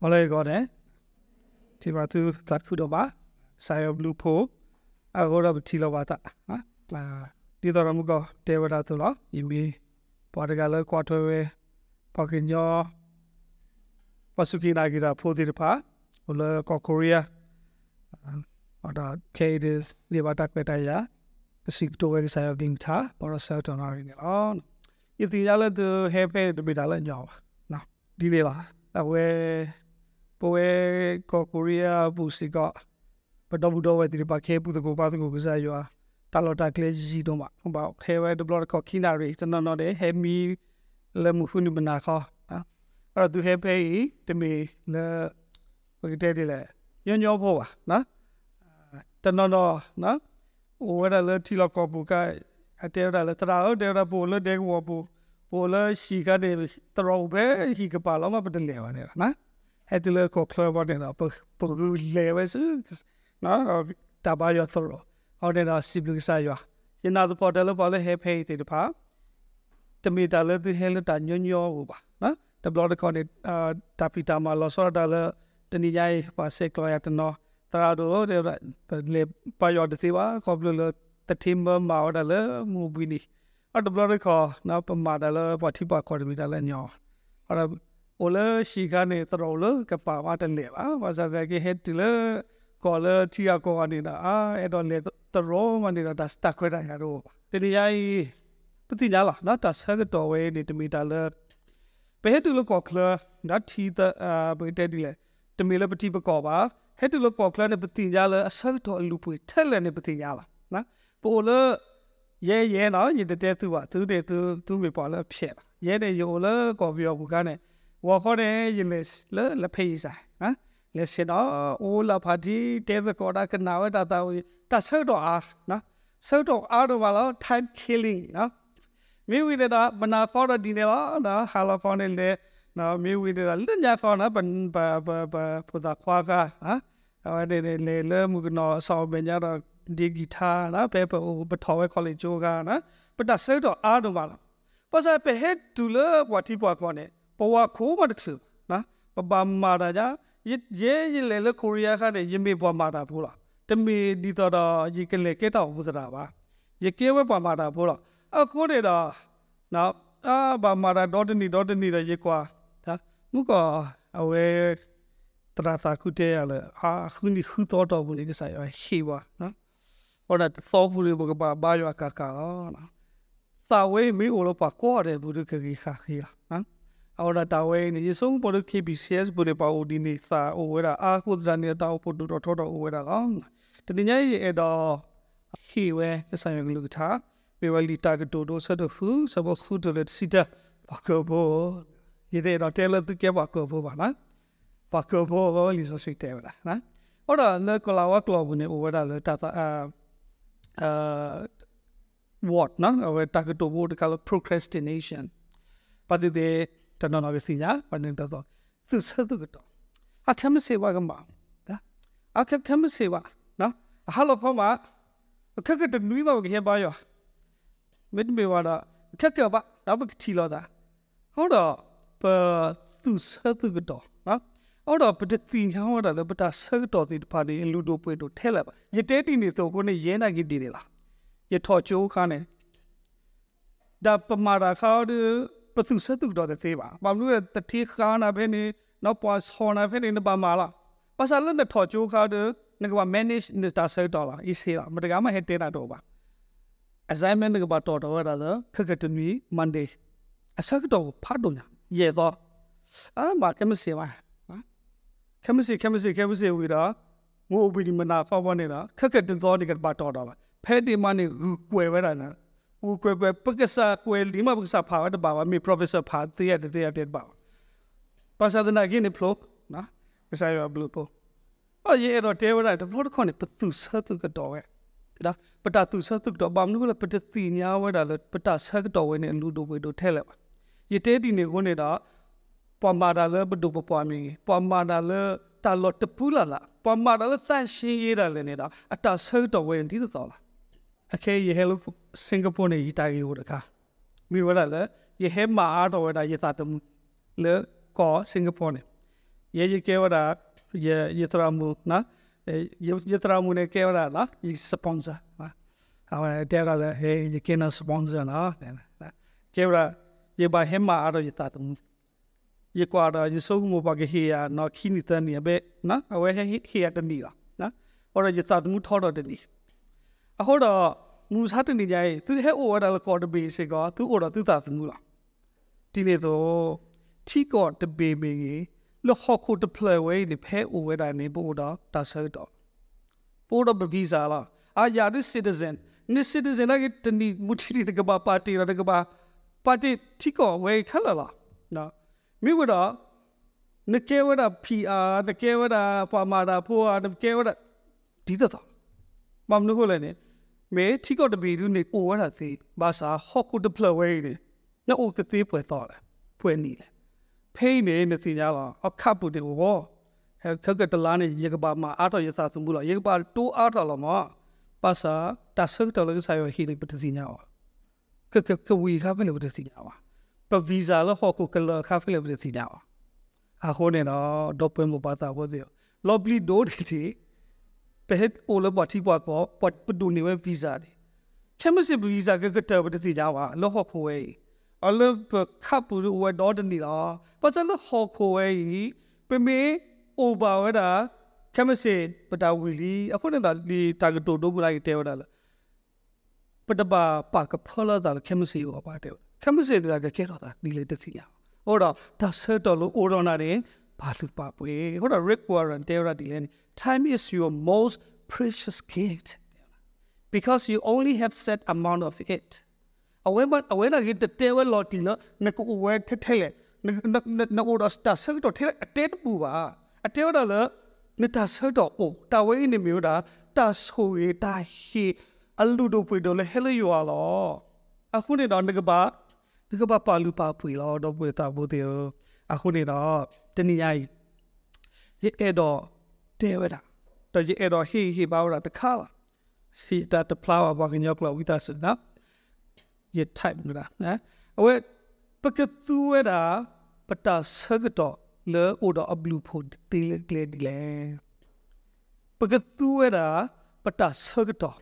Olegone, Timatu Takudoba, Sayo Blue Po, Agora Tilawata, Didoramugo, Devadatula, Imi, Portugal, Quatorway, Pakinyo, Pasuki Nagira, Podirpa, Ula Kokoria, Ada Kadis, Libatak Betaya, Sikto Sayo Ginta, Borosel Tonarin on. If the other to have a bit of a job, no, delay. အဝဲ ပကင်ညောပစုကိနာဂီရာဖိုဒီရပါဟိုလေကောကိုရီးယားအော်ဒါကေဒစ်ဒီဘာတက်ပတယာစီကတိုဝဲဆိုင်ဘင်းတာပေါ်ဆယ်တော်နာရီအော်ဒီတီရလည်းသူဟဲဖဲတပိတာလည်းညောနော်ဒီလေလားအဝဲပွဲကိုကိုရီးယားဘူစီကဘဒဘူတော့ဝဲဒီပါခဲပူတကိုပါတကိုကစားရွာတလော်တာကလေးကြီးတော့မှာဘာခဲဝဲဒဘလော့ကော်ခီနာရီစနော်နော်တဲ့ဟဲမီလေမူဖူနီမနာခါအဲ့တော့သူဟဲပေတမီလေဘယ်တဲ့လေညညောဖို့ပါနော်တနော်နော်နော်ဝဲရလေတီလော်ကောပူကအတဲရလေတရာဟုတ်တယ်ရပူလေတဲ့ဝပူပူလေရှိကတဲ့တရောပဲဟီကပါလောမပတလေပါနဲ့နော် het de leuke kleur worden op een leven no ta ba yo thoro how did I sibling sa yo you know the portal of all he pay the pa the me da le the hel ta nyo nyo ba no the blood con it uh ta pita ma lo so da le the ni yai pa se klo ya no ta do de le pa yo de ti ba ko le the team ma da le mu bi ni အတဘလရခနာပမာဒလပတိပါခေါ်မိတယ်လည်းညောအဲ့ ola shiga ne trola ka pa wa ta le ba wa sa ga ke head le ko le ti ya ko ani na a e do le tro ma ni da sta ko da ya ro te ni ai pu ti nya la na ta sa ga to we ni te mi ta le pe head le ko kla na ti ta a pe te di le te mi le pu ti pa ko ba head le ko kla ne pu ti nya le a sa ga to lu pu te le ne pu ti nya la na po le ရဲရဲနော်ညီတဲ့သူကသူတဲ့သူသူမိပါလဲဖြစ်လာရဲတဲ့ယောလဲကော်ပြောဘူးကနေ ဝါခေါ်တယ်ယလစ်လလဖေးစားဟမ်လက်စတော့အိုလာဖာဒီတေဗကောဒါကနာဝတာတာဝီတဆောတော့အာနော်ဆောတော့အားတော့ပါလို့ time killing နော်မိဝိဒတာမနာခေါ်တဲ့ဒီနေလားနော်ဟာလာဖောင်းနေလေနော်မိဝိဒတာလညာဖောင်းနော်ဘန်ဘာဘာဘာဖူတာခွာကဟမ်အဲ့ဒီလေလေမူကနော်ဆောင်းပညာတော့ဒီဂီတာနော်ပဲပထော်ဝဲ college ကနော်ပတဆောတော့အားတော့ပါလားပါစားပဲဟက်တူလဘဝတိပွားခေါ်နေ ပဝခိုးမတခုနော်ပပမာတာကြရဲရဲလေလေကိုရီးယားကလည်းယမေပွားမာတာဘူးလားတမီဒီတော့ရေကလေကဲတော့ဘူးစတာပါရေကဲဝဲပွားမာတာဘူးလားအခုနေတော့နော်အာဘာမာတာဒေါ်တနီဒေါ်တနီရရေကွာဒါမှုကအဝဲတရာသာခုတဲ့ရလေအာခုနီခုတော့တော့ဘူးလေကစားရဟေဝါနော်ဟောတာသောဘူးလေဘကဘာဘာယောကာကာနော်သာဝဲမီအိုလောပါကောတယ်ဘူးကကြီးခါခီလားနော် ahora tawe ni yesong por ke bcs por pa o dini sa o wera a khu dra ni ta o potu ro tho ro o wera ga tani nya ye e do hi we sa yang lu tha we wa li ta ga to do sa do fu sa bo khu to le si ta ba ko bo ye de do te le tu ke ba ko bo ba na ba ko bo bo li so sui te ba na ahora le ko la wa klo bu ne o wera le ta ta a a what na o ta ga to bo de ka procrastination ပါတဲ့တ နနာကစီညာပနေတော့သူစသူကတော့အခမစေဝကမှာဒါအခခမစေဝနော်ဟလဖမအခကတနွေးမကရပါယောမစ်မေဝါဒခက်ကပါတော့ကတီလောတာဟောတော့ပသူစသူကတော့နော်အော်တော့ပတတိညာဝတာလည်းပတဆက်တော်တိပါနေလူတို့ပွေတို့ထဲလာပါရတဲတီနေတော့ကိုနေရဲနာကြီးတည်နေလားရထော်ချိုးခါနေဒါပမာရာခါဒ ပသူစတုတော့တဲ့သေးပါဘာလို့လဲတတိခါနာပဲနေနောက်ပွားဆောနာပဲနေပါမလားပါစလနဲ့ထော်ချိုးခါတဲ့ငါက manage နေတာဆယ်ဒေါ်လာအစ်စေမတကမဟက်တဲနာတော့ပါ assignment ကပါတော်တော်ရတာခက်ခက်တနည်း monday အစကတော့ဖတ်တော့ရဲတော့အာမကမစီဝါကမစီကမစီကမစီဝီတော့ငိုဘီမနာဖောက်ပေါ်နေတာခက်ခက်တော်နေကပါတော်တော်လာဖဲဒီမနေကွယ်ဝဲတာနာ ဦးကွယ်ကွယ်ပက္ကစားကွယ်ဒီမှာပက္ကစားဖာဝတ်ပါဝမီ professor ဖာတရတဲ့တဲ့တဲ့ပါပါစာဒနာကိနေဖလို့နော်ကစားရဘလူပိုအော်ရေတော့တဲဝရတဲ့ဖလို့ခေါနေပသူဆတ်ကတော့ရဲ့ဒါပတသူဆတ်ကတော့ဘာမလို့လဲပတတိညာဝဲတာလဲပတဆတ်ကတော့ဝဲနေလူတို့ဝဲတို့ထဲလဲပါရေတဲဒီနေကိုနေတာပမာဒါလဲဘဒုပပွားမီပမာဒါလဲတာလော့တပူလာလာပမာဒါလဲတန်ရှင်းရတာလဲနေတာအတဆတ်တော့ဝဲဒီတော့လားအခဲရဟဲလို့ စင်ကာပူနဲ့ရီတိုင်ရိုတခါမိဝရလေရဟဲမာအားတော်ဝဒရသတမလေကောစင်ကာပူနဲ့ ye ye ke wada ye ye tramu na ye ye tramu ne ke wada na ye sponsor na awa te ra le he ye ke na sponsor na na ke wada ye ba he ma aro ye ta tu ye kwa da ye so mo ba ke he ya na khi ni tan ni be na awa he he ya ta ni la na ora ye ta tu tho do de ni a ho da mu sa tu ni ja ye tu he o wa da ko de be se ko tu o da tu ta tu la ဒီလေတော့ထိကောတပေမေကြီးလဟခုတဖလဝဲနေဖဲအိုဝဲတိုင်းနေပို့တော့တဆောက်တော့ပို့တော့ဗီဇာလာအာယာဒီ citizen နိ citizen ကတနီမူတီတကဘာပါတီရတကဘာပါတီထိကောဝဲခလာလာနော်မိဝတော့နကေဝဒ PR နကေဝဒပါမာတာဖိုးအားနကေဝဒဒီတော့မမနုခလည်းနေ မေထိကောတပေလူနေအိုဝဲတာသေးဘာသာဟခုတဖလဝဲနေနော်အိုကသေးပွဲတော့လေပွဲနီလေဖိနေနေတင်ကြတော့အခပ်ပူတယ်ဘောဟဲခက်ကတလားနေရေကပါမှာအားတော့ရသသူမှုလို့ရေကပါတိုးအားတော့လို့မပါစာတဆတ်တော်လည်းဆိုင်ရဟိလိပတစီညာဝကကကဝီခါဖလေပတစီညာဝပဗီဇာလို့ဟောကိုကလခါဖလေပတစီညာဝအခုနေတော့ဒေါ်ပွင့်မပါတာဘောတယ်လော်ဘလီဒိုဒီ ပဲဟက်အိုလဘတီဘွားကောပတ်ပဒူနေဝဗီဇာဒီချမစစ်ဗီဇာကကတပတစီညာဝလောဟောခိုဝဲအလဘခပ်ပူဝဲဒေါ်တနီလာပတ်စလဟောခိုဝဲပမေအိုဘာဝဒါကမစေပတာဝီလီအခုနေတာဒီတာဂတိုဒိုဘူလိုက်တဲဝဒါလာပတပါပါကဖလာဒါကမစေဝပါတဲကမစေဒါကကဲတော့ဒါဒီလေတစီရဟောတော့ဒါဆတ်တော်လို့အိုရောနာတယ် ဘာလူပါပွေဟောတော့ Rick Warren တဲရဒီလေ time is your most precious gift because you only have set amount of it အဝဲမအဝဲနာကတတဲဝဲလော်တီနော်နကူဝဲထဲထဲလေနနနအိုဒစတာဆက်တော့ထဲအတဲပူပါအတဲတော့လေနတာဆက်တော့အိုတာဝဲနေမျိုးတာတာဆိုရတာဟီအလူတို့ပွေတော့လေဟဲလေယောလောအခုနေတော့ငကပါငကပါပါလူပါပွေလောတော့ပွေတာဘူးတေအခုနေတော့ တနည်းအားရေအဲ့တော့တဲဝဲတာတော့ရေအဲ့တော့ဟီဟီပါဝတာတခါလားဟီတာတဖလာဝါကညောကလဝိတာစနာရ type နလားနော်အဝဲပကတူဝဲတာပတာဆကတော့လေအိုဒါအဘလူဖို့တေးကလေးဒီလေပကတူဝဲတာပတာဆကတော့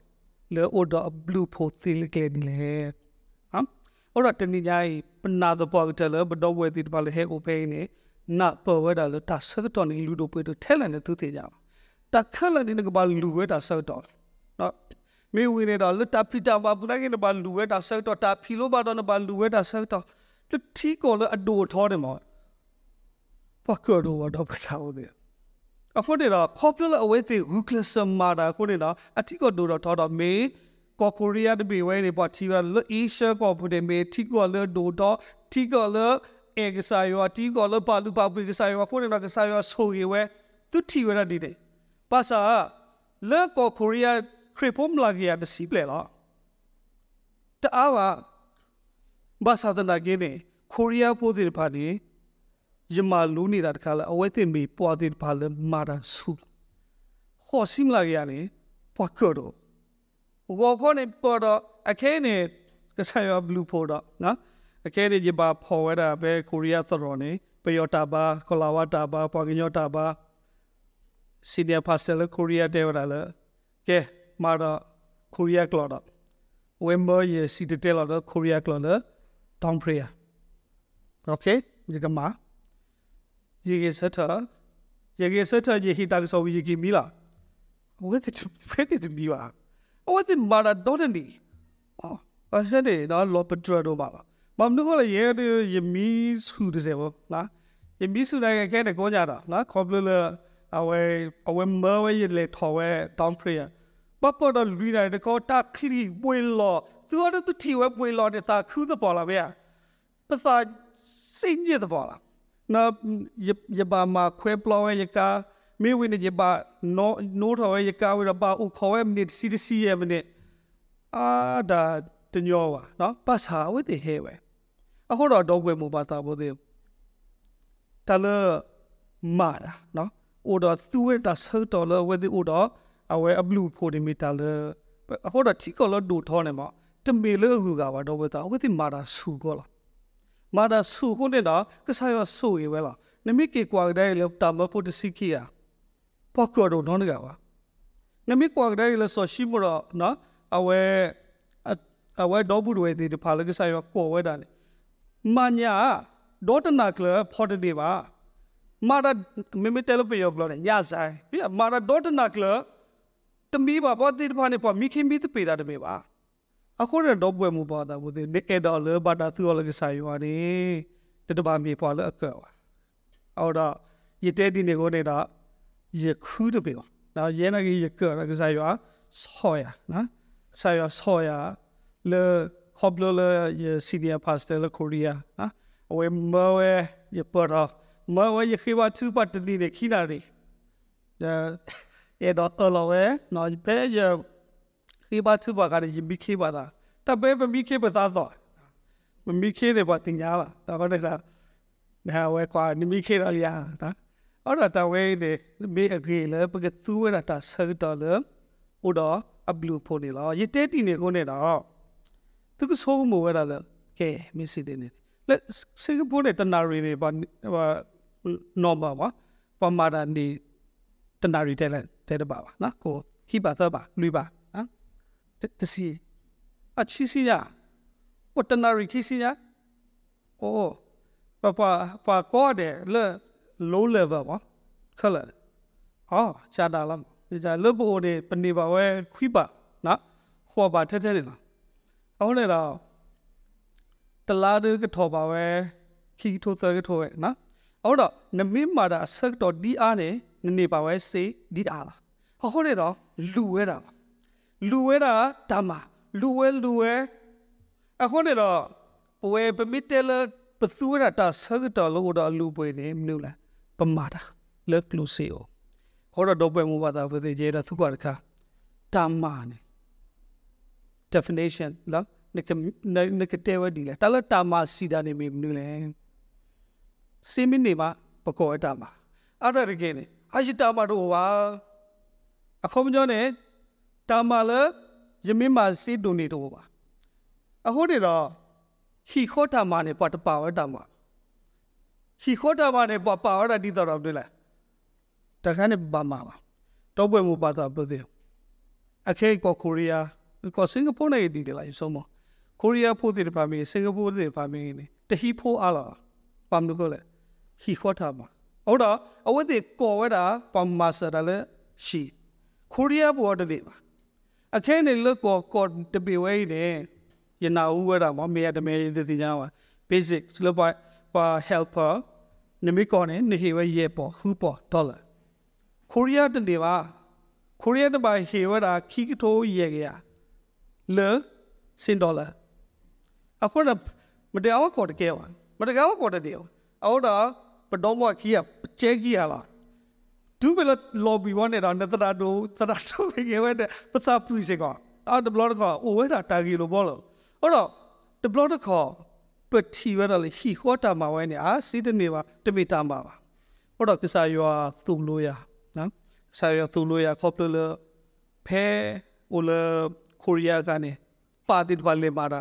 လေအိုဒါအဘလူဖို့တေးကလေးဒီလေဟမ်အော်ရတနီညာပနာတော့ပေါ်တယ်လေဘတော့ဝဲတီတပါလေဟဲကိုပေးနေ နာပေါ်ဝဲတာလေတာဆကတော့နေလူတို့ပွေတော့ထဲလန်နေသူတေးကြတာခက်လန်နေကပါလူဝဲတာဆကတော့နော်မေဝင်းနေတာလတာပီတာဘာပူနိုင်နေဘာလူဝဲတာဆောက်တော့တာဖီလိုဘာတော့ဘာလူဝဲတာဆောက်တော့လတီကိုလအဒိုထောတယ်မောပကောတော့ဘာတော့ပချာဦးတယ်အခုတည်းတော့ popular away the ruthless murder ခုတည်းတော့အတီကိုဒိုတော့ထောတော့မေကောကိုရီးယားတပေဝဲနေပေါ့တီကလအေရှာကောပူတယ်မေတီကိုလဒိုတော့တီကိုလ အေကစားယောတီကိုလပါလူပါပီကစားယောခုတည်းတော့ကစားယောဆိုရီဝဲသူတီဝဲရဒီတယ်ပါစာလေကောကိုရီးယားခရပုံလာကြီးရတဲ့စီပလေလားတအားကဘာသာတနာကင်းနေကိုရီးယားပိုးတဲ့ပါနေယမလူနေတာတခါလဲအဝဲတင်မီပွားတဲ့ပါလဲမာတာဆူဟောစိမလာကြီးရနေပွားကောတော့ဘောခေါနေပေါ်တော့အခဲနေကဆာရဘလူးပေါ်တော့နော် အခဲနေကြပါဖော်ဝဲတာပဲကိုရီးယားသတော်နေပယောတာပါကလာဝတာပါပွားကညောတာပါစီနီယာပါစတယ်ကိုရီးယားတဲ့ဝလာလဲကဲမာတာကိုရီးယားကလော်တော့ဝမ်ဘာရဲ့စီတဲလာတော့ကိုရီးယားကလော်တော့တောင်းဖရီယာโอเคဒီကမှာရေကေစတာရေကေစတာရေဟီတာဆိုရေကေမီလာဝတ်တဲ့ဝတ်တဲ့မီပါဝတ်တဲ့မာတာတော့တယ်နီအော်အစတဲ့တော့လောပထရတော့ပါလား မမနုကလည်းရေရေမီဆူတဲ့စေဘောလားရေမီဆူတဲ့ခဲတဲ့ကိုကြတာလားခေါပလလအဝဲအဝဲမဝဲရေလေထော်ဝဲတောင်းဖရီယာပပတော်လူနိုင်တကောတာခလီပွေလောသူရတဲ့တီဝဲပွေလောတဲ့တာခူးတဲ့ပေါ်လာဗျာပစာစိတ်ညစ်တဲ့ပေါ်လာနော်ယဘာမှာခွဲပလောရဲ့ကမေဝင်းရဲ့ဘာနိုနိုးတော်ရဲ့ကဝရပါဥခေါ်ရဲ့မိနစ်စီစီရဲ့မိနစ်အာဒါတညောပါနော်ပတ်စာဝိတဲ့ဟဲဝဲ အခုတော့တော့ကွယ်မပါတာဘောသေးတလမာတာနော် order သူ့တာဆောက်တော်လဝဲဒီ order အဝဲအဘလူဖိုဒီမီတာလေအခုတော့တီကောလဒူထောနေမှာတမေလေကူကပါတော့ဝဲတာဝဲတိမာတာဆူကောလားမာတာဆူခုနေတာကစားရဆူရဝဲလားနမိကေကွာတဲ့လေတမပုတစီကီယာပေါကောတော့နော်ကပါနမိကွာတဲ့လေဆိုရှိမတော့နော်အဝဲအဝဲတော့ဘူးတွေဒီဖာလကဆိုင်ရောကိုဝဲတာနေ မညာဒေါတနာကလဖော်တယ်ပါမာရမိမိတယ်လို့ပြောဘလို့ညဆိုင်ပြမာရဒေါတနာကလတမီးပါပေါ်တိဖာနေပေါ်မိခင်မီတပေတာတမေပါအခုရတော့ပွဲမူပါတာဘူးဒီနေကဒေါ်လဘာတာသူလကဆိုင်ရောနေတတပါမီပေါ်လအကောအော်တော့ရတဲ့ဒီနေကိုနေတာရခုတပေတော့နောက်ရဲနကြီးရကောကဆိုင်ရောဆောရနော်ဆိုင်ရောဆောရလေ ခေါပလလရစီဒီယာပါစတယ်လကိုရီးယားနော်အဝဲမောရရပေါ်တော့မောရခိဝတ်သူပတ်တလီနေခိလာရီအဲတော့တော်လောဝဲနော်ပဲရခိဘတ်သူပါကရမိခိပါတာတပဲပမိခိပသာတော့မမိခိတယ်ပါတင်ညာလားတော့ကတော့နာဝဲကွာနိမိခိရလျာနော်အော်တော့တဝဲနေမေအဂေလေပကသူဝဲတာဆတ်တော်လေဥတော့အဘလူဖိုနေလားရတဲ့တီနေကိုနေတော့ သူကဆိုးမို့ဝဲတာလေကဲမစ်စီတဲ့နေလက်စင်ကာပူနဲ့တနာရီတွေပါနော်ပါပါပမာဒန်ဒီတနာရီတဲ့တဲ့ပါပါနော်ကိုဟိပါသပါလူပါနော်တစီအချီစီယာဝတနာရီခီစီယာအိုးပပပကောတဲ့လေ low level ပါခလအော်ချာတာလားဒီကြလွတ်ဖို့နေပနေပါဝဲခွိပါနော်ခေါ်ပါထက်ထက်နေလား အောင်းနေတော့တလားတွေကတော့ပါဝဲခီထိုးသကထိုးရဲ့နော်အော်တော့နမိမာတာဆက်တော့ဒီအားနေနနေပါဝဲစေဒီအားလားဟောတဲ့တော့လူဝဲတာလူဝဲတာဓမ္မလူဝဲလူဝဲအခုနေတော့ပွဲပမီတဲလပသူရတာဆက်တော့လို့တော့လူပွဲနေမလို့လားပမာတာလက်လူစီအိုဟောတော့ပွဲမူပါတာဖသေးကြတာသူကတခါဓမ္မနေ definition လားနကနကတဲဝဒီလေတလတာမစီတာနေမီမလို့လေစီမင်းနေမှာပကောအတာမှာအဲ့ဒါတကယ်နေအရှိတာမတော့ပါအခုမပြောနဲ့တာမလည်းယမင်းမှာစီတုန်နေတော့ပါအခုတည်းတော့ဟီခေါတာမနဲ့ပတ်တပါဝတာမဟီခေါတာမနဲ့ပတ်ပါဝတာဒီတော့တယ်လားတခါနဲ့ဘာမှာတော့ပွဲမူပါတာပြသေးအခေကောကိုရီးယား ကောစင်ကာပူနဲ့ဒီတယ်လားဆုံးမကိုရီးယားဖို့တဲ့ပါမီစင်ကာပူတဲ့ပါမီနေတဟီဖိုအားလားပမ်လို့ကလေဟီခေါတာမဟုတ်တော့အဝတ်တွေကော်ဝဲတာပမ်မာဆာလည်းရှိကိုရီးယားဘော်တဲ့ပါအခဲနေလို့ကောကောတပေဝဲနေယနာဦးဝဲတာမမေရတမဲရတဲ့တင်ကြပါ basic စလပါပါ helper နမိကောနေနေဟေဝဲရေပေါ်ဟူပေါ်ဒေါ်လာကိုရီးယားတနေပါကိုရီးယားတပါဟေဝဲတာခီကတိုးရေကရ လေစင်ဒေါ်လာအခုတော့မတရားခေါ်တကယ်ပါမတရားခေါ်တဲ့တယ်အော်တော့ပဒေါမခီရကျဲကြီးရလားဒူဘလလော်ဘီဝန်နေတာနတရာဒိုတရာတိုးရေဝဲတဲ့ပသပူစီကအော်ဒဘလော့ကအိုဝဲတာတာဂီလိုဘောလို့အဲ့တော့ဒဘလော့ကပတိဝဲတယ်ဟီခေါ်တာမဝဲနေအာစီတနေပါတမီတာမှာပါအဲ့တော့ကစားရွာသူ့လို့ရနော်ဆာရသူ့လို့ရခေါပလဖဲအိုလ ကိုရီးယားကနေပါတိပါလေမာတာ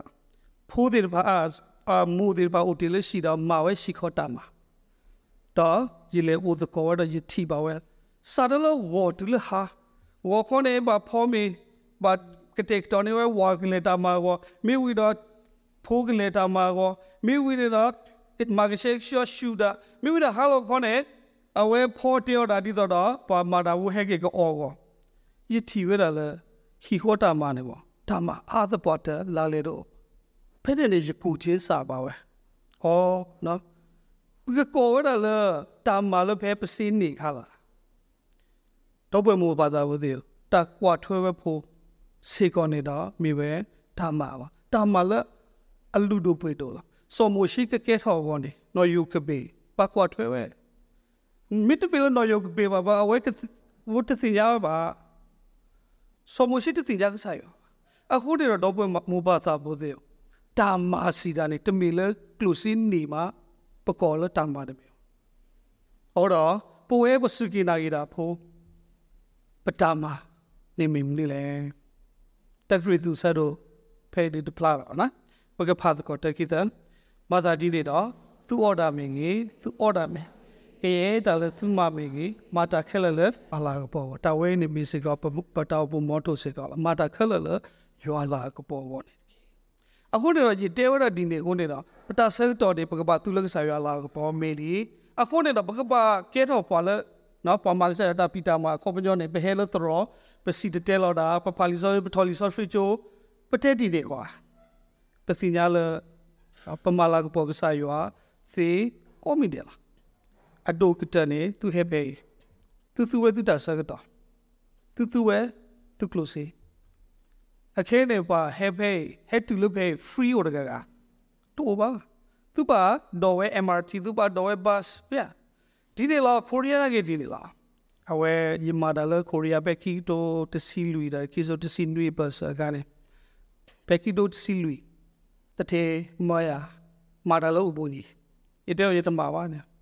ဖိုးတယ်ပါအာမူတယ်ပါအိုတယ်ရှိတော့မဝဲရှိခေါ်တာမှာတော့ရလေဦးသကောရရတီပါဝဲစားတယ်လို့ဝတ်တယ်ဟာဝါခေါနေပါဖော်မီဘာကတဲ့တော်နေဝဲဝါကလေတာမှာဝမိဝီတော့ဖိုးကလေတာမှာဝမိဝီတော့ it magishe sure shooter မိဝီတော့ဟာလို့ခေါနေအဝဲဖော်တောတာဒီတော့ပါမာတာဝဟဲကေကောအောယတီဝဲတာလေ ဟီဟောတာမနေပေါ့ဒါမှအာသပေါ်တလာလေတော့ဖက်တဲ့နေကူချင်းစာပါဝဲဩနော်ဘကကောဝဲတာလေတာမလည်းဖဲပစင်းနေခါလားတော့ပွဲမူပါတာဘူးသေးတကွာထွဲဝဲဖို့စေကောနေတော့မိပဲဒါမှပါဒါမှလည်းအလူတို့ပွေတော့လားစောမရှိကကဲထော်ကောနေနော်ယူကပေပတ်ကွာထွဲဝဲမိတပီလနော်ယူကပေပါဘာအဝဲကဝတ်တစီရပါ စောမရှိတတင်ကြကစားရအခုတည်းတော့ပွဲမူပါတာဘူးသေးတာမာစီတာနေတမီလေကလူစင်းနေမှာပကောလတမ်းပါတယ်မြေဟောတော့ပွဲပစုကိနာဂီတာဖိုးပတမာနေမင်းလေးလေတက်ကရီသူဆတ်တို့ဖဲဒီဒပလာနော်ဘ ကဖတ်ကောတကိတန်မသာဒီလေတော့သူအော်ဒါမင်းကြီးသူအော်ဒါမင်း ke ta le tu ma me gi ma ta khela le ala ko po ta we ni mi se ko pa ta po mo to se ko ma ta khela le yo ala ko po wo ne အခုနေတော့ဒီတေဝရဒီနေကိုနေတော့ပတာဆဲတော်ဒီပကပသူလကဆာရလာကပေါ်မေဒီအခုနေတော့ပကပကဲတော့ပေါ်လဲနော်ပေါ်မှာဆက်တာပီတာမှာခေါပညောနေဘဟဲလတော်ပစီတတဲလော်တာပပလီဆိုပထော်လီဆိုဖရီချိုပတဲဒီလေကွာပစီညာလပမလာကပေါ်ကဆာရသေအိုမီဒဲလာ အဒိုကတနေသူဟဲဘေသူသူဝဲသူတာဆကတော့သူသူဝဲသူကလိုစီအခင်းနေပါဟဲဖေးဟက်တူလုဖေး free ရကကတူပါသူပါတော့ဝဲ MRT သူပါတော့ဝဲ bus ပြဒီနေလာကိုရီးယားကဒီနေလာအဝဲယမဒါလကိုရီးယားပဲကီတိုတစီလူီဒါကီဆိုတစီနွေ bus ကနေပဲကီတိုတစီလူီတတေမယာမာဒါလောဘူနီရတဲ့ရတမပါနဲ့ယကိဟိနာခီစာတမပါယကိဟိနာ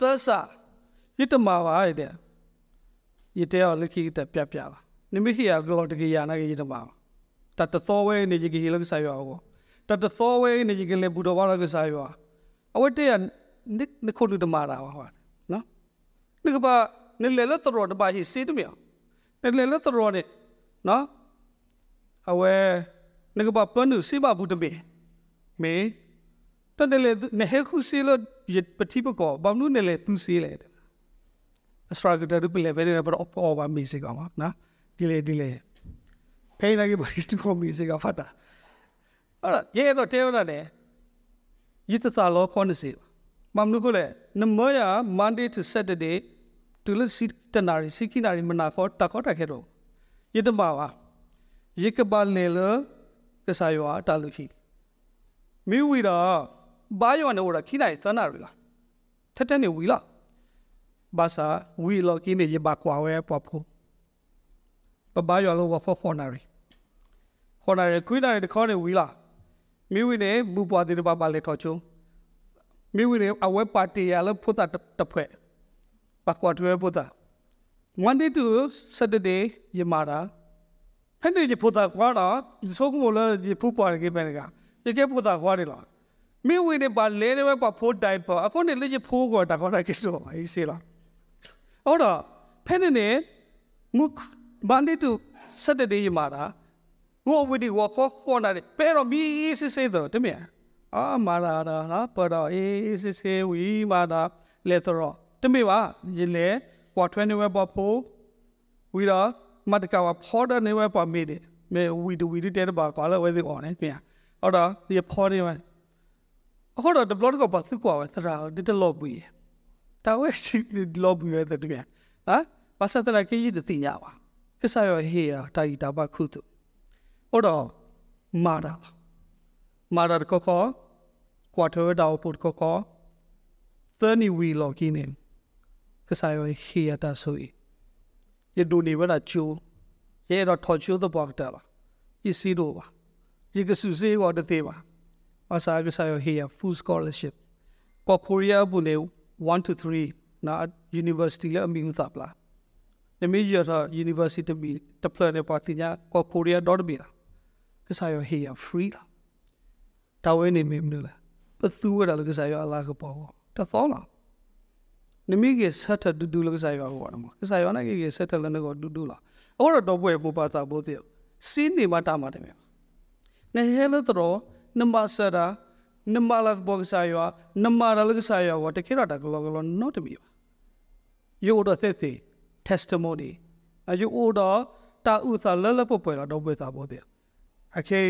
သဆာရတမပါရတဲ့ရတဲ့လခိတပြပြလာနိမိဟိယဂလောတကိယာနာကရတမပါတတသောဝဲနေကြကိလကဆာယောကိုတတသောဝဲနေကြကိလေဘူတော်ဘာကဆာယောအဝတ်တဲ့နိနခုလူတမာတာပါဟောနော်နိကပါနိလေလ တော်တပါဟိစေတမြောနိလေလတော်နေနော်အဝဲနိကပါပနုစိမဘူးတမေမေတတလေနေဟခုစီလယပတိပကောဘာမနုနေလေသူစီလေအစရာကတရပလေဘယ်နေပါအော်ဘာမီစီကမှာနော်ဒီလေဒီလေဖိနေကဘာတူကောမီစီကဖတာအဲ့ဒါရဲတော့တဲရတဲ့ယစ်တသာလောခေါ်နေစီမမနုကိုလေနမယာ Monday to Saturday တူလစီတနာရီစီကိနာရီမနာခေါ်တကောတခဲတော့ယစ်တမပါယစ်ကပါလေလကစားရွာတာလူရှိမိဝီတာ ဘာယောနေဝရခိနိုင်သနာရီလားထက်တဲ့နေဝီလားဘာသာဝီလောကိနေရပါကွာဝဲပဖို့ပဘာယောလောဝဖောဖောနာရီခေါ်နာရီခွိနာရီတခေါ်နေဝီလားမိဝီနေမူပွားတဲ့ဘာပါလေထောချုံမိဝီနေအဝဲပါတီရလဖုတာတဖွဲ့ပါကွာတွဲဖုတာ Monday to Saturday ယမာတာဖက်နေကြဖုတာကွာတော့ဆိုကမလို့ဒီဖူပွားရခဲ့ပဲကရခဲ့ဖုတာကွာတယ်လား မိဝီနေပါလဲနေပါဖိုးတိုင်ပါအခုနေလေဖိုးကွာတကောတာကိတော့အေးစေလားဟုတ်တော့ဖက်နေနေမု Monday to Saturday ယမာတာဝဝီဒီဝခေါ်ခေါ်နာတယ်ပဲတော့မီးစစ်စစ်တော့တမယအာမာရာနာနော်ပေါ်တော့အေးစစ်စစ်ဝီမာတာလေတော့တမေပါရေလေကွာ20ဝဲပေါ်ဖို့ဝီတော့မတ်ကဝဖော်ဒနေဝဲပေါ်မေးတယ်မေဝီဒဝီတဲ့ဘာကွာလဲဝဲစီအော်နေပြန်ဟုတ်တော့ဒီဖော်နေဝဲ ဟောတော့ the blood ကပါသူကွာဝဲသရာဒီတလော့ဘူးတာဝဲစီဒီလော့ဘူးရဲ့တဲ့ပြန်ဟာဘာသာတလာကြီးတည်ညာပါကိစ္စရောဟေးတာတာကြီးတာပါခုတုဟောတော့မာတာမာတာကောကောကွာထောဒါပုတ်ကောကောသနီဝီလော်ကင်းနေကိစ္စရောဟေးတာဆိုရဒိုနေဝလာချိုရဲတော့ထော်ချိုတော့ပေါ့တာလားဤစီတော့ပါဤကဆူစေးတော့တဲ့ပါ အစားကိစ္စရောဟေး full scholarship ကောကိုရီးယားဘူးနေ1 to 3နာ university လေအမီဥသပလား the major university bi the plan pa tinya ko korea dot bi la ka sa yo he ya free la ta we ni me mnu la pa thu wa la ka sa yo ala ka pa wo ta tho la ni mi ge sat ta du du la ka sa yo wa ma ka sa yo na ge ge sat ta la na ko du du la aw ro do bwe bo pa ta bo ti sin ni ma ta ma de me ne he la tro namba sa da namba la bo ka sa yo namba la ka sa yo wa ta ke ra ta ko lo lo no to bi yo do the the testimony အယူအိုတော့တာဥသာလလပပွဲတော့တော့ပွဲသာပေါ်တယ်အခေ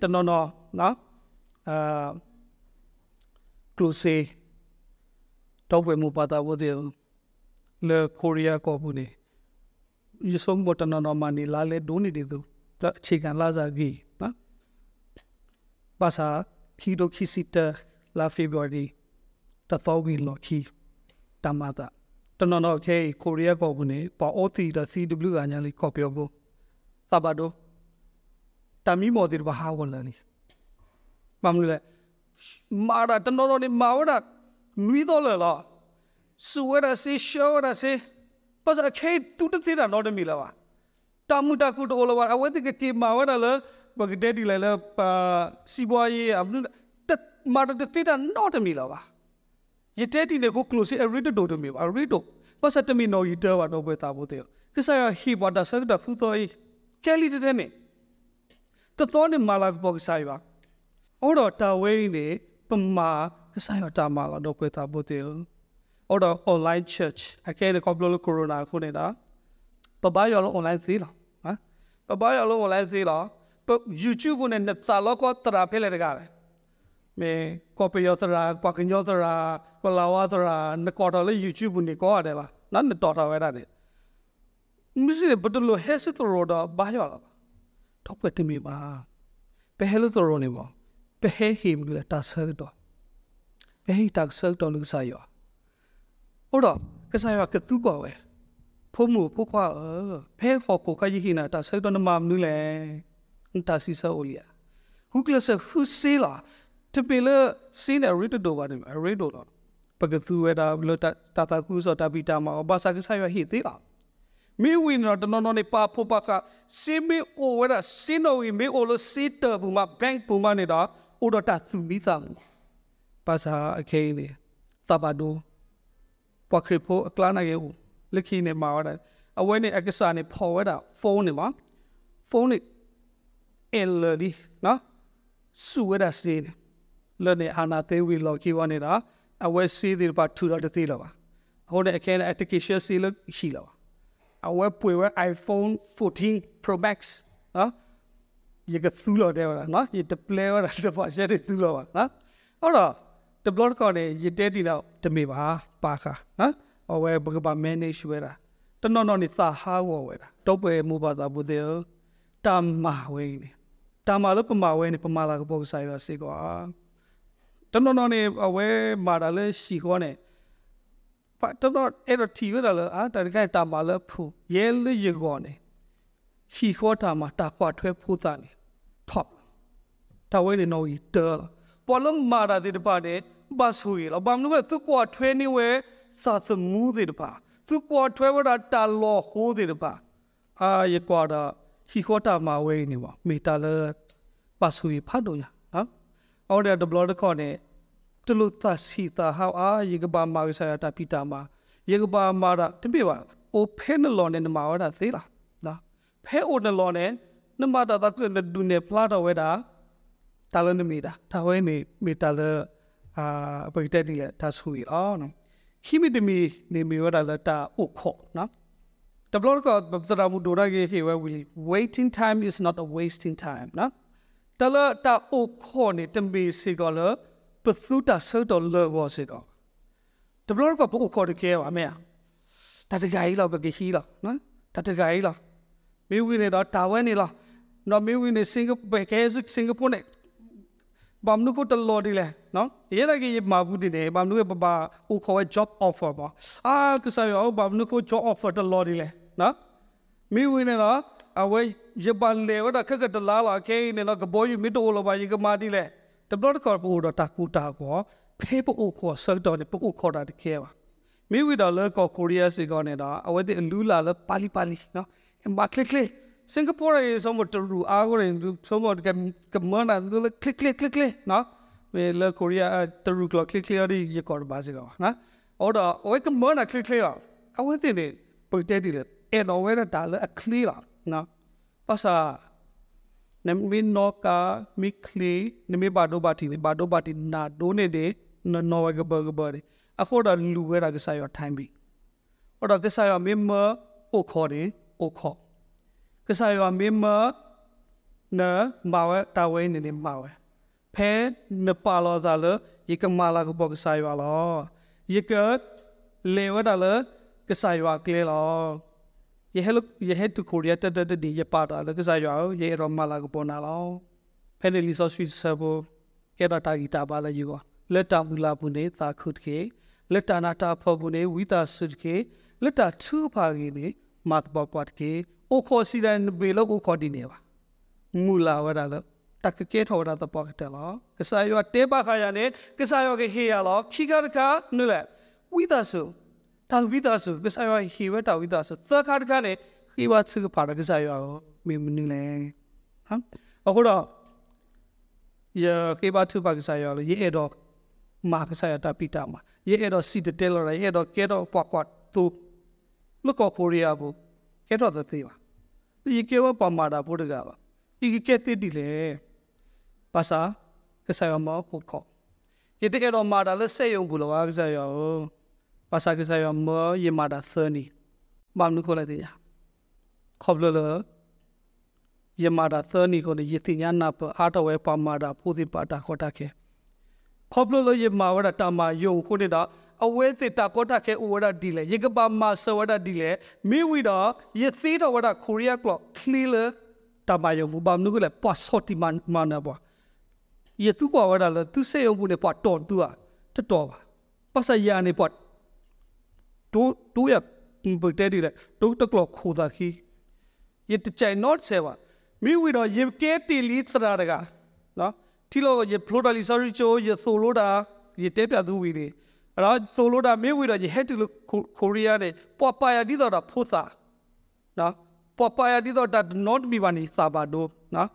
တနော်နော်နော်အာကလုစီတော့ပွဲမူပါတာပေါ်တယ်လေကိုရီးယားကောဘူးနေယဆုံးဘတနော်နော်မနီလာလေဒိုနေတယ်သူအခြေခံလာစားကြီး နော်ပါစာခီဒိုခီစီတာလာဖေဗရီတသောဝီလော်ခီတမတာတနော်နော်ခေကိုရီးယားကောဘူးနေပေါ်အိုတီတာ CW ကညာလေးကော်ပြောဘူးသဘာဒိုတမီမော်ဒီဘာဟာဝလာလီမမလဲမာရာတနော်နော်နေမာဝဒနွီတော့လေလားစူဝရစီရှောရစီပတ်စခေတူတသေးတာတော့တမီလာပါတမူတခုတော့လောအဝဲတိကကေမာဝဒလ ဘဂဒဲဒီလဲလပါစီဘွားရေးအမနတမာတတိတာနော်တမီလာပါယတဲ့ဒီနေကို close အရီတိုတိုမီပါရီတိုပတ်စတမီနော်ရီတော့တော့ပဲတာဖို့တဲ့ကစားရဟီဘာဒါဆက်တာဖူတော့ကဲလီတဲ့နေတတော်နေမာလာဘောကစားရပါအော်တော့တာဝဲနေပမာကစားရတာမာလာတော့ပဲတာဖို့တဲ့အော်တော့ online church အကဲလေကောပလိုကိုရိုနာခုနေတာပပရောလုံး online သေးလားဟမ်ပပရောလုံး online သေးလား YouTube နဲ့တာလောကတရာဖဲလေတကားလေမေကောပယောတရာပကညောတရာကလာဝတရာနကောတော်လေ YouTube နေကောရတယ်လားနတ်တော်တော်ဝဲတာနေမရှိဘတ်လို့ဟဲစစ်တော်တော့ဘာရောလားတော့ပတ်တင်မိပါဘယ်ဟဲလို့တော်နေပါဘယ်ဟဲဟိမလို့တာဆတ်တော့ဘယ်ဟိတာဆတ်တော့လူစားရောဟုတ်တော့ကစားရကတူပါဝဲဖို့မှုဖို့ခွာဖဲခေါ်ကိုခကြီးဟိနာတာဆတ်တော့နမမနူးလေ တာစီဆောလီယာဟုကလဆဖူစီလာတပီလစင်းရစ်တိုပါတယ်ရစ်တိုတော့ပကသူဝဲတာလတတာတာကူဆိုတပီတာမှာဘာသာကဆိုင်ရဟိသေးလားမေဝင်းတော့နော်နော်နေပါဖို့ပါကစီမီအိုဝဲတာစင်းနိုဝီမေအိုလစီတဘူမဘန်ပူမနေတာအိုဒတာသူမီသမ်ပါစာအခေနေသဘာဒိုပခရဖိုအကလာနာယေလက်ခိနေမှာဝဲတာအဝဲနေအကစားနေဖော်ဝဲတာဖုန်းနေမှာဖုန်းနေ အယ်လီနော်စုဝဲတာစီနေလနေအာနာသေးဝီလော်ကီဝနေတာအဝဲစီဒီပါထူတော့တည်လောပါဟိုတဲ့အခန်းအတကီရှယ်စီလို့ရှိလောအဝဲပွေဝဲ iPhone 14 Pro Max နော်ရကသူလို့တဲ့နော်ရတပလေဝရတပါရှယ်သူလို့ပါနော်ဟောတော့ the blog ကောနေရတဲ့ဒီတော့တမေပါပါခါနော်အဝဲဘကပါ manage ဝဲတာတနော်နော်နေသာဟာဝဝဲတာတော့ပဲမူပါတာဘူးတဲ့တမ္မာဝဲနေ တမ္မာလို့ပမာဝဲနေပမာလာကပုတ်ဆိုင်ရစေကွာတနော်နော်နေအဝဲမာတာလဲရှိခေါ်နေပတ်တနော်အဲ့တော့တီရတာလဲအာတကယ်တာမာလဲဖူရဲလေရကောနေဟီခေါ်တာမှာတာခွာထွဲဖူတာနေ top တာဝဲနေနော်ဤတဲလာပေါ်လုံးမာတာဒီတပါတဲ့ဘတ်ဆူရလဘာမလို့သူကွာထွဲနေဝဲသာသမူးဒီတပါသူကွာထွဲဝတာတာလောဟိုးဒီတပါအာရကွာတာ ဟီခေါ်တာမှာဝဲနေပါမေတာလဲဘတ်ဆူရဖတ်တော့ရနော်အော်ဒါဒဘလော့ခေါ်နေတလူသစီတာဟောအာယေကဘာမာဆာတာပီတာမာယေကဘာမာရာတပိပါအိုဖဲနလောနဲ့နမာဝတာသေးလားနော်ဖဲအိုနလောနဲ့နမာတာတကနဒူနေဖလာတော့ဝဲတာတာလနမီတာတာဝဲနေမီတာလအာပိတက်ဒီလေတာဆူရီအော်နော်ခိမီတမီနေမီဝတာလတာအိုခောနော် The blog got the Ramu Dora ge where we waiting time is not a wasting time နော်တလတာအိုခောနေတမီစီကလပသုတာဆောတော်လောကောစေကောတဘလကပုခေါ်တကဲပါမဲတတဂိုင်းလောက်ပဲခီလောက်နော်တတဂိုင်းလောက်မေဝင်းနေတော့တာဝဲနေလောက်နော်မေဝင်းနေစင်ကာပူကဲစစင်ကာပူနေဘာမနုကိုတလော်ဒီလေနော်ရဲလာကြီးမာဘူးဒီနေဘာမနုကပပဥခေါ် job offer ပါအာကစားရောဘာမနုကို job offer တလော်ဒီလေ နော်မေဝင်းနေတော့အဝဲရပါလေဝဒခက်ကတလာလာကဲနေတော့ကဘောယူမီတိုလောပါကြီးကမာဒီလေတဘလတ်ကောပူတော့တာကူတာကောဖေပအိုခေါ်ဆောက်တော့နေပအိုခေါ်တာတကယ်ပါမိဝီတော့လေကောကိုရီးယားစီကောနေတာအဝဲတဲ့လူလာလပါလီပါလီနော်အမကလစ်ကလစ်စင်ကာပူရဲ့ဆိုမတူရူအားကိုရင်ဆိုမကကမနာလူကလစ်ကလစ်ကလစ်ကလစ်နော်မေလေကိုရီးယားတူရူကလစ်ကလစ်ရီရကောဘာစီကောနော်အော်တော့အဝဲကမနာကလစ်ကလစ်အဝဲတဲ့နေပုတ်တဲ့ဒီလေ အဲ့တော့ဝဲတာလေအခလီလာနော်ပါစာနမီနောကာမိခလီနမီဘာဒိုဘာတီဘာဒိုဘာတီနာဒိုနေဒေနော်ဝကဘကဘရီအဖို့တော့လူဝဲတာကစားရထိုင်းပြီဟောတော့ကစားရမင်းမအိုခေါ်တယ်အိုခေါ်ကစားရမင်းမနာမာဝတာဝဲနေနေမာဝဲဖဲနပါလောသာလယေကမာလာကဘောကစားရလောယေကလေဝဒါလကစားရကလေလော Yehel yehet to Korea ta ta ta di ye pa ta la kasa yo ye ro ma la ko pona la. Phele li so sweet sabo ke ta ta gi ta ba la yu wa. Let ta mu la bu ne ta khut ke. Let ta na ta pho bu ne wi ta sut ke. Let ta thu pha gi ne ma ta ba pat ke. O kho si da ne be lo ko kho di ne ba. Mu la wa da la. တကကဲထော်တာတပေါကတလားကစားရတဲပါခါရနဲ့ကစားရကဟေးရလားခိကရကနုလဲဝိသဆု တ်စကပါရကစားရမင်းမနူလေဟမ်အခုတော့က ya ke ba tu ba ka sa yo ye e do ma ka sa ya ta pi ta ma ye e do si de te lo ra ye do ke do kwa kwa tu lo ko korea bu ke do the ba ye ke wa pa ma da bu de ga ba ye ke te di le pa sa ka sa yo ma ko ko ye te ke do ma da le se yo bu lo wa ka sa yo pa sa ka sa yo ma ye ma da sa ni ba nu ko la de ya ခေါပလလယမတာသနီကိုယတိညာနာပအာတဝဲပမာတာဖူတိပါတာခေါတာခေခေါပလလယမဝရတာမယုံခုနေတာအဝဲစစ်တာကောတာခဲဥဝရဒီလေယေကပါမဆဝရဒီလေမိဝီတော့ယသီတော်ဝရကိုရီးယားကလော့ခလီလတာမယုံမဘာမနုကလေပတ်စောတိမန်မနာဘောယသူပေါ်ဝရလသူစေယုံဘူးနေပတ်တော်သူอ่ะတတော်ပါပတ်စယာနေပ တ်တိုးတိုးရဘတ်တဲဒီလေတိုးတကလော့ခိုတာခီ ye chai not sewa mi wi do ye ke ti li tra da ga no thi lo ye flow da li sorry cho ye so lo da ye te pya du wi ni အဲ့တော့ဆိုလိုတာမေဝီတော့ယဟက်တူကိုရီးယားနဲ့ပေါ်ပါယာဒီတော့တာဖိုးစာနော်ပေါ်ပါယာဒီတော့တာ not မီပါနေစာပါတော့နော်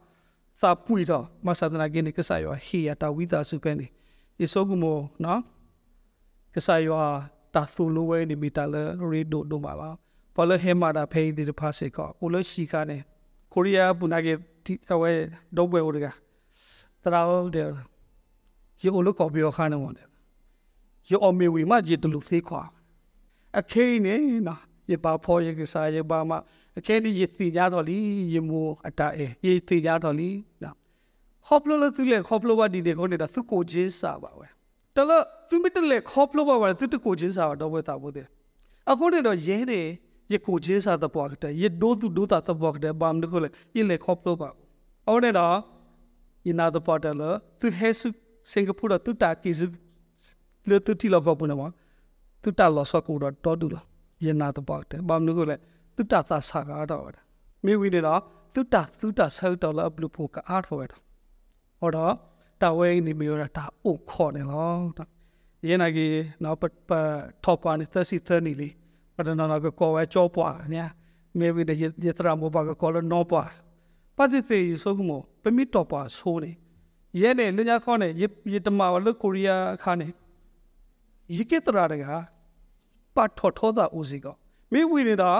စာပွေတော့မဆာဒနာကင်းကစားရဟီယာတာဝီတာစုပဲနေယေဆိုကူမောနော်ကစားရ တာဆိုလိုဝဲနေမီတာလေရေဒိုဒိုမာလားဘာလို့ဟဲမာတာဖေးဒီဖာစေကောကိုလို့ရှိခါနေကိုရီးယားပူနာကေဒီအဝဲဒုတ်ပွဲဦးတကတရာတဲ့ရေအိုလို့ကော်ပြောခါနေမတယ်ရေအမေဝီမဂျီတလူသေးခွာအခဲနေနော်ရေပါဖော်ရေကစားရေပါမအခဲနေရေတီကြတော့လीရေမူအတာအေရေတီကြတော့လीနော်ခေါပလို့လို့သူလေခေါပလို့ဝဒီနေခေါနေတာသူကိုချင်းစာပါဝဲ တလို့သူမတလေခေါပလို့ပါဝဲသူတကိုချင်းစာတော့ဝဲတာဘူးတဲ့အခုနေတော့ရဲနေ ye ko je sa da pwa kta ye do tu do ta ta pwa kta bam de ko le ye le khop lo ba aw ne da ye na da pwa da la tu he su singapore tu ta ki su le tu ti lo ko pu na ma tu ta lo so ko do to du la ye na da pwa kta bam de ko le tu ta ta sa ga da wa mi wi ne da tu ta tu ta sa da la blu phu ka a tho wa da ဟောတော့ တာဝဲနေမျိုးတာအိုခေါ်နေလောရဲနာကြီးနောက်ပတ်ထောက်ပါနေသစီသနီလေးပဒနာနာကကောဝဲချောပွားညာမေဝိဒယတရာမောပါကကောလနောပွားပတိသေးဆိုကမောပမိတော့ပွားဆိုးနေရဲနေလူညာခေါနေယတမဝလကိုရီးယားခါနေယကေတရာတကပတ်ထောထောတာဦးစီကမေဝိနေတာ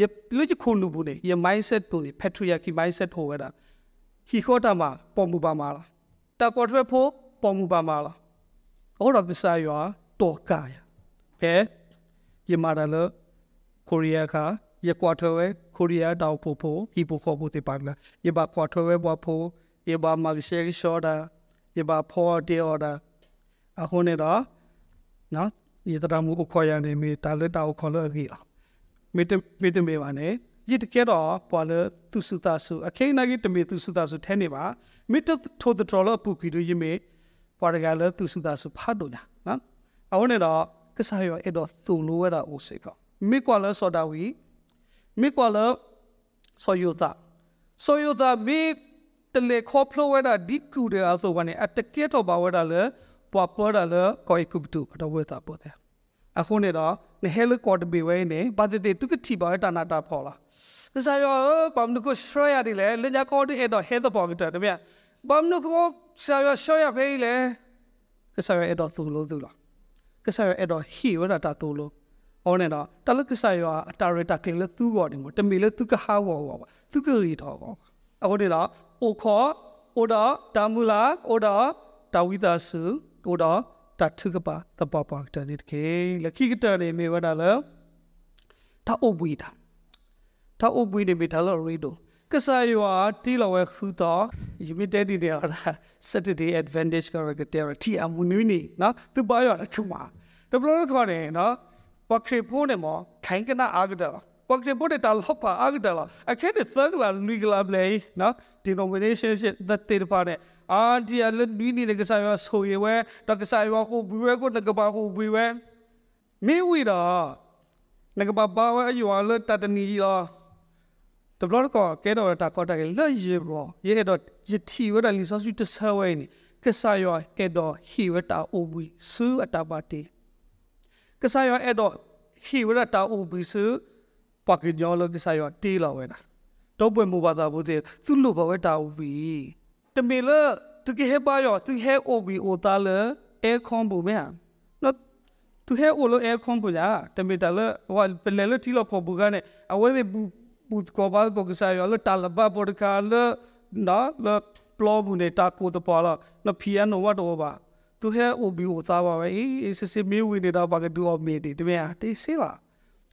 ယလူချခုန်လူဘူးနေယ mindset ဘူး patriarchy mindset ဟိုဝဲတာ ဟီခေါတာမှာပေါ်မူပါမှာလားတကောထွဲဖို့ပေါ်မူပါမှာလားဟောတော့ပစာယောတော့ကာယကဲယမာဒါလကိုရီးယားခါယကွာထွဲကိုရီးယားတောက်ဖို့ဖို့ဟီပိုခေါ်ဖို့တေပါလားယဘာကွာထွဲဘွားဖို့ယဘာမဂရှေရှောဒါယဘာဖော်တေအော်ဒါအခုနေတော့နော်ယတရမှုကိုခေါ်ရနေမိတာလက်တောက်ခေါ်လို့ကြီးမိတမိတမေပါနဲ့ ယတကဲတော့ပေါ်လသူစုတာစုအခိနာကြီးတမေသူစုတာစုထဲနေပါမိတထိုးတော်လပူကီတို့ယမေပေါ်ရကလသူစုတာစုဖတ်တော့ညာနော်အခုနေတော့ကစားရအဲ့တော့သူလိုရတာအိုစေကမိကွာလဆော်ဒါဝီမိကွာလဆော်ယုတာဆော်ယုတာမိတလေခေါပလိုဝရဒီကူတဲ့အသောကနေအတကက်တော့ပါဝရလေပွားပေါ်တယ်ကိုယ်ကုပတူတော့ဝဲတာပေါ်တယ် အခုနေတော့နေဟဲလကော့တဘီဝဲနေဘာတေသူကတိပါတာနာတာဖော်လာကစားရဘာမနကိုရှရရတယ်လေလညာကော့ဒီအဲ့တော့ဟဲတော့ပေါ်တယ်တမယဘာမနကိုဆရာရရှရဖေးလေကစားရအဲ့တော့သူလို့သူလားကစားရအဲ့တော့ဟီဝရတာတူလို့ဟောနေတော့တလကစားရအတာရတာကလေးသူကောတယ်မို့တမီလေသူကဟာဝောပါသူကရီတော့ကောအခုနေတော့အိုခေါ်အိုဒါတာမူလာအိုဒါတာဝိဒါစုအိုဒါ တထုကပါတပပကတနိကေလခိကတနေမေဝဒါလတာအိုဘွီတာတာအိုဘွီနေမေတာလောရီဒိုကစားရွာတီလဝဲခူတော့ယမီတဲဒီနေရတာ Saturday advantage ကရကတဲ့တီအမူနူနီနော်သူပါရတာခုမှာတဘလခေါ်နေနော်ပခရီဖိုးနေမခိုင်ကနာအာဂဒပခရီဖိုးတဲ့တလဟပါအာဂဒလာအခက်တဲ့သန်လာလူကလာဘလေနော် denomination ရှစ်သက်တေပါနဲ့ အာဒီအလနီနီကစားရွာဆိုရွယ်တကစားရွာကိုဘွေကိုတကပါကိုဘွေမေဝီတာငကပါပါဝဲရွာလတတနီလားတဘလကောကဲတော့တာကောတာကလက်ရေဘောရေတော့ယတိဝဒလီဆောစုတဆဝဲနေကဆာယောကဲတော့ဟီဝတာအိုဘီဆူအတာပါတီကဆာယောအဲ့တော့ဟီဝတာအိုဘီဆူပကညောလကဆာယောတီလာဝဲတာတော့ပွဲမူပါတာဘူးတဲ့သူ့လိုဘဝတာအိုဘီ တမီလသူကဟဲပါရောသူဟဲအိုဘီအိုတာလေအဲခွန်ဘူးမဲနော်သူဟဲအိုလိုအဲခွန်ဘူးညာတမီတလေဝါပလေလတီလောခေါ်ဘူးကနေအဝဲဘူးဘူးကောပါကိုကစားရောလတာလဘပေါ်ကာလနော်လပလောဘူးနေတာကိုတပေါ်လာနဖီယနိုဝတ်တော့ပါသူဟဲအိုဘီအိုတာပါပဲအေးစစ်စစ်မေးဝင်နေတာပါကဒူအော်မေတီတမီတေးစေးပါ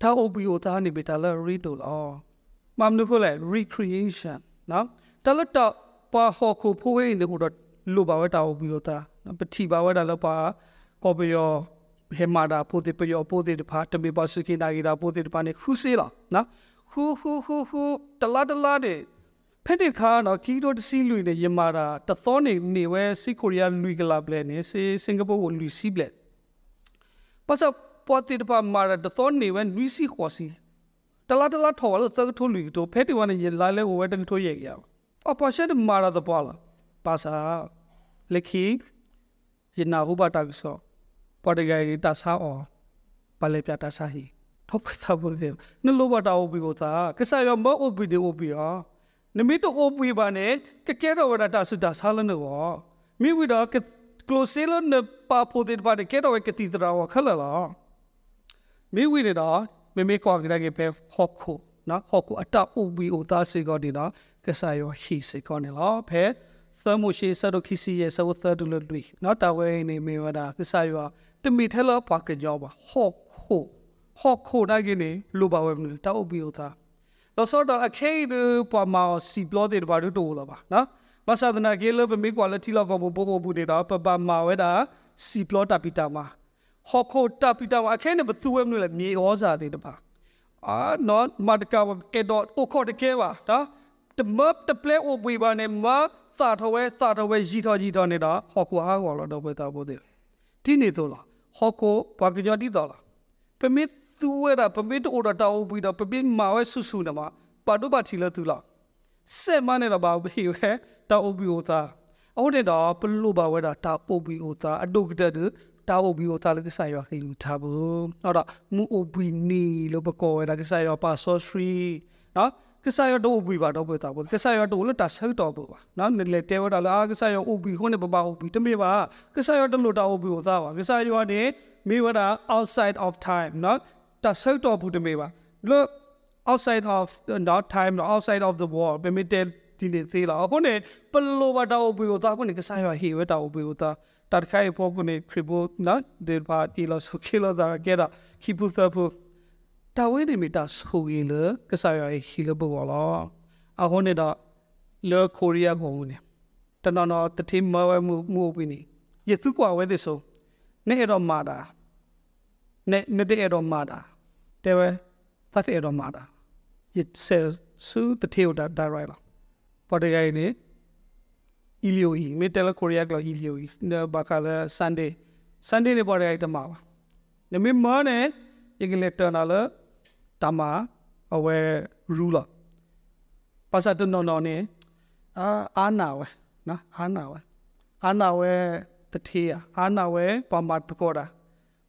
တာအိုဘီအိုတာနေပြီတလေရီတိုလောမမ်နုဖလေ recreation နော်တလတော့ ပါဟောခုဖိုးဝဲနေကိုတော့လူပါဝဲတာအိုဘီအိုတာပတိပါဝဲတာလပါကောပယောဟေမာဒါပိုတေပယောပိုတေတဖာတမေပါစကိနာဂီဒါပိုတေတဖာနေခုစေးလားနော်ဟူဟူဟူဟူတလာတလာတဲ့ဖက်တဲ့ခါနော်ကီတိုတစီလူနေယမာတာတသောနေနေဝဲစီကိုရီးယားလူကလာပလဲနေစီစင်ကာပူကိုလူစီပလဲပတ်စပေါ်တေတဖာမာတာတသောနေဝဲလူစီခေါ်စီတလာတလာထော်လို့သတ်ထိုးလူတို့ဖက်တဲ့ဝါနေလာလဲဝဲတကထိုးရဲ့ရအပ ရှက်မာတာတပွားလားပါစာလက်ခီယနာဟုဘတာဆောပေါ်တဂိုင်တာဆာအောပလေပြတာဆာဟီထောက်သဘောတယ်နလိုဘတာအိုဘီကိုသာကဆာယောမောအိုဘီဒီအိုဘီဟာနမီတိုအိုဘီဘာနေကကဲရောဝဒတာဆူတာဆာလနောမိဝီဒါကကလိုဆေလနပါပိုတေဘာကဲရောကတိတရာဝခလလာမိဝီနေတာမေမေကောကရကေပဲဟော့ခုနော်ဟော့ခုအတအိုဘီအိုတာစေကောဒီနော် ကဆာယောဟီစေကောနေလားဖဲသမှုရှိဆဒိုခီစီရဲ့ဆဝသဒူလလူနော်တဝဲနေမေဝဒါကဆာယောတမီထဲလောပါကကြောပါဟော့ခိုဟော့ခိုနိုင်ကနေလိုပါဝဲမလို့တောက်ပြီးဦးသားတော့စောတော့အခေဒပမာစီပလောတဲ့ဘာတို့တိုးလာပါနော်မဆာဒနာကေလဘမီကွာလတီလောက်ဘောဘောဘောဘူးနေတာပပမာဝဲတာစီပလောတာပီတာမှာဟော့ခိုတာပီတာမှာအခေနေဘသူဝဲမလို့လေမြေဩဇာတဲ့တပါအာနော်မတ်ကာကေဒတ်အိုခေါ်တကေပါနော် တမပ်တပလဲအိုပွေပါနေမသာထဝဲသာထဝဲရီတော်ရီတော်နေတာဟော့ခိုအားကောလို့တော့ပဲတာဖို့တဲ့ဒီနေတော့လားဟောကိုဘာကညတိတော်လားပမစ်သူဝဲတာပမစ်တိုတာတောက်ပြီးတော့ပမစ်မာဝဲဆူဆူနမပါတော့ပါချီလသူလားစက်မနဲ့တော့ဘာပြီးဝဲတောက်ပြီးဦးသားအော်တဲ့တော့ပလို့ပါဝဲတာတောက်ပြီးဦးသားအတုကတဲ့တောက်ပြီးဦးသားလည်းဆိုင်ရခေလူထားဘူးဟုတ်တော့မူအိုဘီနီလို့ပကောဝဲတာကဆိုင်ရပါဆော့စထရီနော် ကစားရတော့ဘူးပါတော့ပဲတာဘူးကစားရတော့လို့တာဆောက်တော့ဘူးပါနော်လေတဲဝတာလာကစားရအိုဘီခုနဲ့ပပအိုဘီတမေပါကစားရတော့လို့တာအိုဘီကိုသားပါကစားရကနေမေဝတာ outside of time နော်တာဆောက်တော့ဘူးတမေပါလို့ outside of not time outside of the wall ပမေတဲဒီနေသေးလားခုနဲ့ပလိုပါတာအိုဘီကိုသားခုနဲ့ကစားရဟေဝတာအိုဘီကိုသားတတ်ခိုင်ဖို့ခုနဲ့ခရီဘိုနော်ဒီပါတီလောဆိုကီလောဒါကဲတာခိပူသဖို့ တာဝဲနေမီတာဆိုရီလကဆာရဟီလဘောလာအဟိုနေတာလောကိုရီးယားကိုနေတနော်နော်တတိမဝဲမှုမှုပင်းနေယသူကွာဝဲတဲ့ဆိုနေရတော့မာတာနေနေတဲ့တော့မာတာတဲဝဲသတ်တဲ့တော့မာတာယဆဲဆူတတိဒါဒါရိုင်လာပေါ်တဲ့ဂိုင်းနေအီလီယိုအီမေတယ်လကိုရီးယားကလအီလီယိုအီဘာကလာဆန်ဒေးဆန်ဒေးနေပေါ်တဲ့ဂိုင်းတမှာပါနေမမနဲ့ယကလက်တနာလာ တမအဝဲရူလာပါစတ်နော်နော်နေအာအာနာဝဲနော်အာနာဝဲအာနာဝဲတထေးအာနာဝဲပမတ်ကောတာ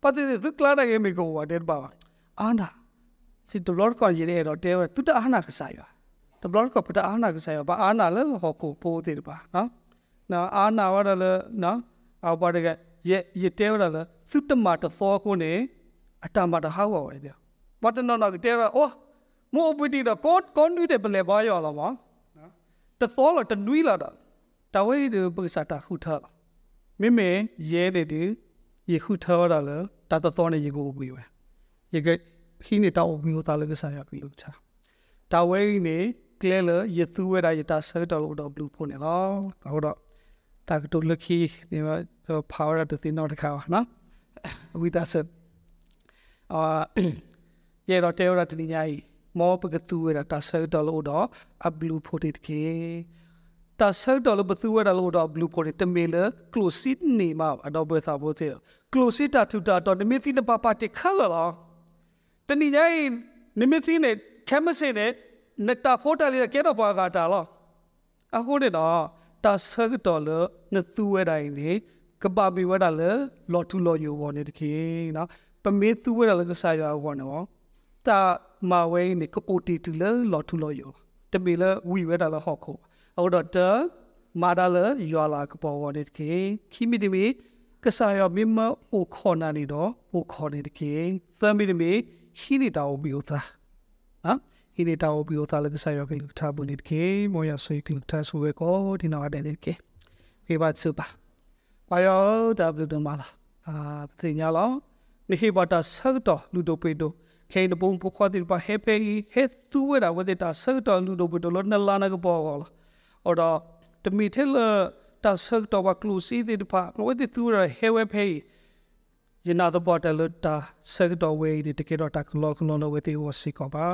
ပတ်တဲ့သူကလာတဲ့မေကိုဝါတဲ့ပါအာနာစီတဘလော့ကောရေတော့တဲဝဲသူတအာနာကစားရတဘလော့ကောပတအာနာကစားရပါအာနာလဲဟောကိုပိုးတဲ့ပါနော်နော်အာနာဝရလဲနော်အော်ပါတဲ့ရဲ့ရတဲဝရလဲသူတမတသောကိုနေအတမတဟောဝဲတဲ့ဘာ တနော်နော်တဲရအိုးမို့ပတိတော့ကောကွန်တူတဲ့ပလေပါရောလာမနော်တသောလာတနွီလာတော့တဝဲဒီပုစတာခုထားမိမေရဲတဲ့ဒီရေခုထားရလာတတသောနေရေကိုပြီးဝဲရေကခင်းနေတော့ပြီးတော့လည်းစားရပြီလို့ချာတဝဲနေကလဲလရေသူဝဲတာရတာဆဲတော်လို့တော့ဘလူးဖို့နေလားဟုတ်တော့တာကတူလခီနေမှာ power တဲ့တင်တော့တခါနော်ဝိဒါဆက်အာ ရေတော့တဲရတတိညာကြီးမောပကတူရတာဆဲတော်လို့တော့အဘလူးဖို့တဲ့ကေတာဆဲတော်လို့ဘသူရတာလို့တော့ဘလူးဖို့တဲ့တမေလကလိုစစ်နေမှာအတော့ဘသာဖို့တဲ့ကလိုစစ်တာထူတာတော့နမသိနပပတိခါလာတတိညာကြီးနမသိနဲ့ကမစင်းနဲ့နတာဖို့တာလေးကဲတော့ပါကတာလားအခုတဲ့တော့တာဆဲတော်လို့နသူဝဲတိုင်းလေကပပီဝဲတာလေလော်တူလော်ယူပေါ်နေတခေနော်ပမေသူဝဲတာလေကစားရအောင်နော် တာမဝဲနေကိုအိုတီတူလေလော်တူလော်ယူတမီလေဝီဝဲတာလေဟော့ခိုအော်တော့တမာဒါလရွာလာကပေါ်ဝတဲ့ကေခိမီတမီကဆာယောမမအိုခေါ်နာနေတော့အိုခေါ်နေတဲ့ကေသမီတမီရှိနေတာကိုပြောသားနော်ဟိနေတာကိုပြောသားလည်းကဆာယောကလူထားဘူးနေကေမောရဆွေကလူထားဆွေကိုဒီနောက်တဲ့နေကေဖေပါစပါပါယောဒါဘလူတမလာအာပတိညာလောနိဟိဘတာဆက်တော်လူတို့ပေတို့ ခေနပုံပခွာတိပါဟေပေဟေသူဝဲတာဝဲတာဆက်တော်လူတို့ပေတို့လောနလာနာကပေါ်ကောလားအော်တော့တမီထဲလတာဆက်တော်ပါကလူစီတိပါဝဲတိသူရဟေဝဲဖေယနာတော့ပေါ်တယ်လို့တာဆက်တော်ဝဲဒီတကေတော့တာကလောကလောနဝဲတိဝစီကောပါ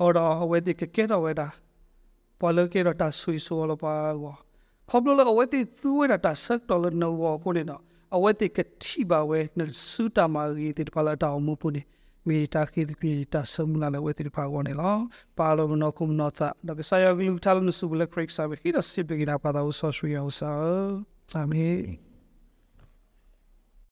အော်တော့ဝဲတိကကေတော့ဝဲတာပေါ်လကေတော့တာဆွေဆိုလောပါကောခေါပလို့အဝဲတိသူဝဲတာဆက်တော်လို့နော်ကိုနေတော့အဝဲတိကတိပါဝဲနစုတာမာရီတိပါလာတောင်းမှုပုနေမီတာခိဒီတာဆမလာလဝဲတိပါကောနေ လောပါလောမနောကုမနောတာဒကဆာယဂလူ tal နစုဘလက်ခရိကဆာဘ